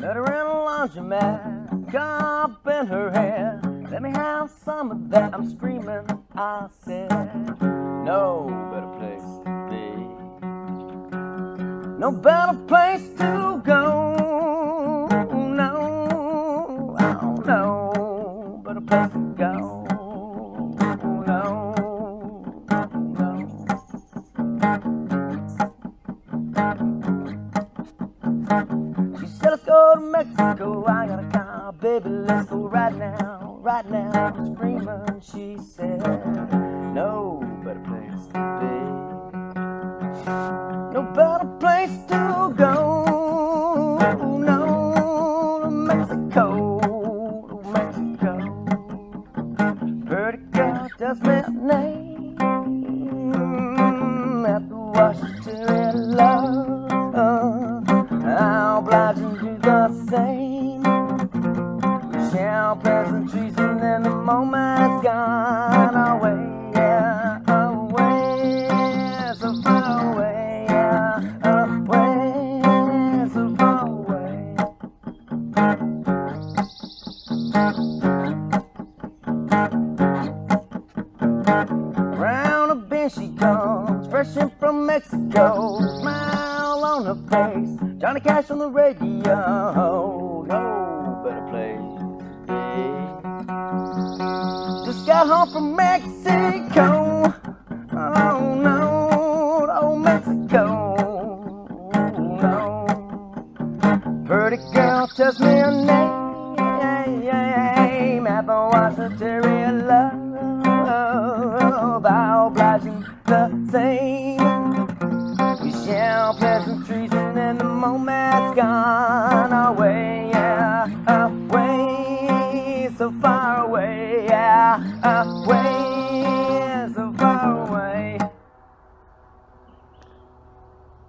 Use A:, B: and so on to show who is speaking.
A: Met her in a laundromat, cup in her hair. Let me have some of that. I'm screaming. I said, No better place to be. No better place to go. No, oh no, better place to Mexico. I got a car, baby. Let's go right now, right now. Screaming. She said, No better place to be. No better place to go. No, to Mexico, to Mexico. Pretty girl tells me her name at the Washington love. I'll oblige same. Shall pleasantries and then the moment's gone away, yeah, away, so far away, yeah, away, so far away. Round a bend she comes, fresh in from Mexico. Smile on her face, Johnny Cash on the radio. No better place to be. Just got home from Mexico. Oh no, oh Mexico. No. Pretty girl tells me her name at the Washington love. I'll oblige you the same. We shall pleasantries and the moment's gone away, yeah, away, so far away, yeah, away.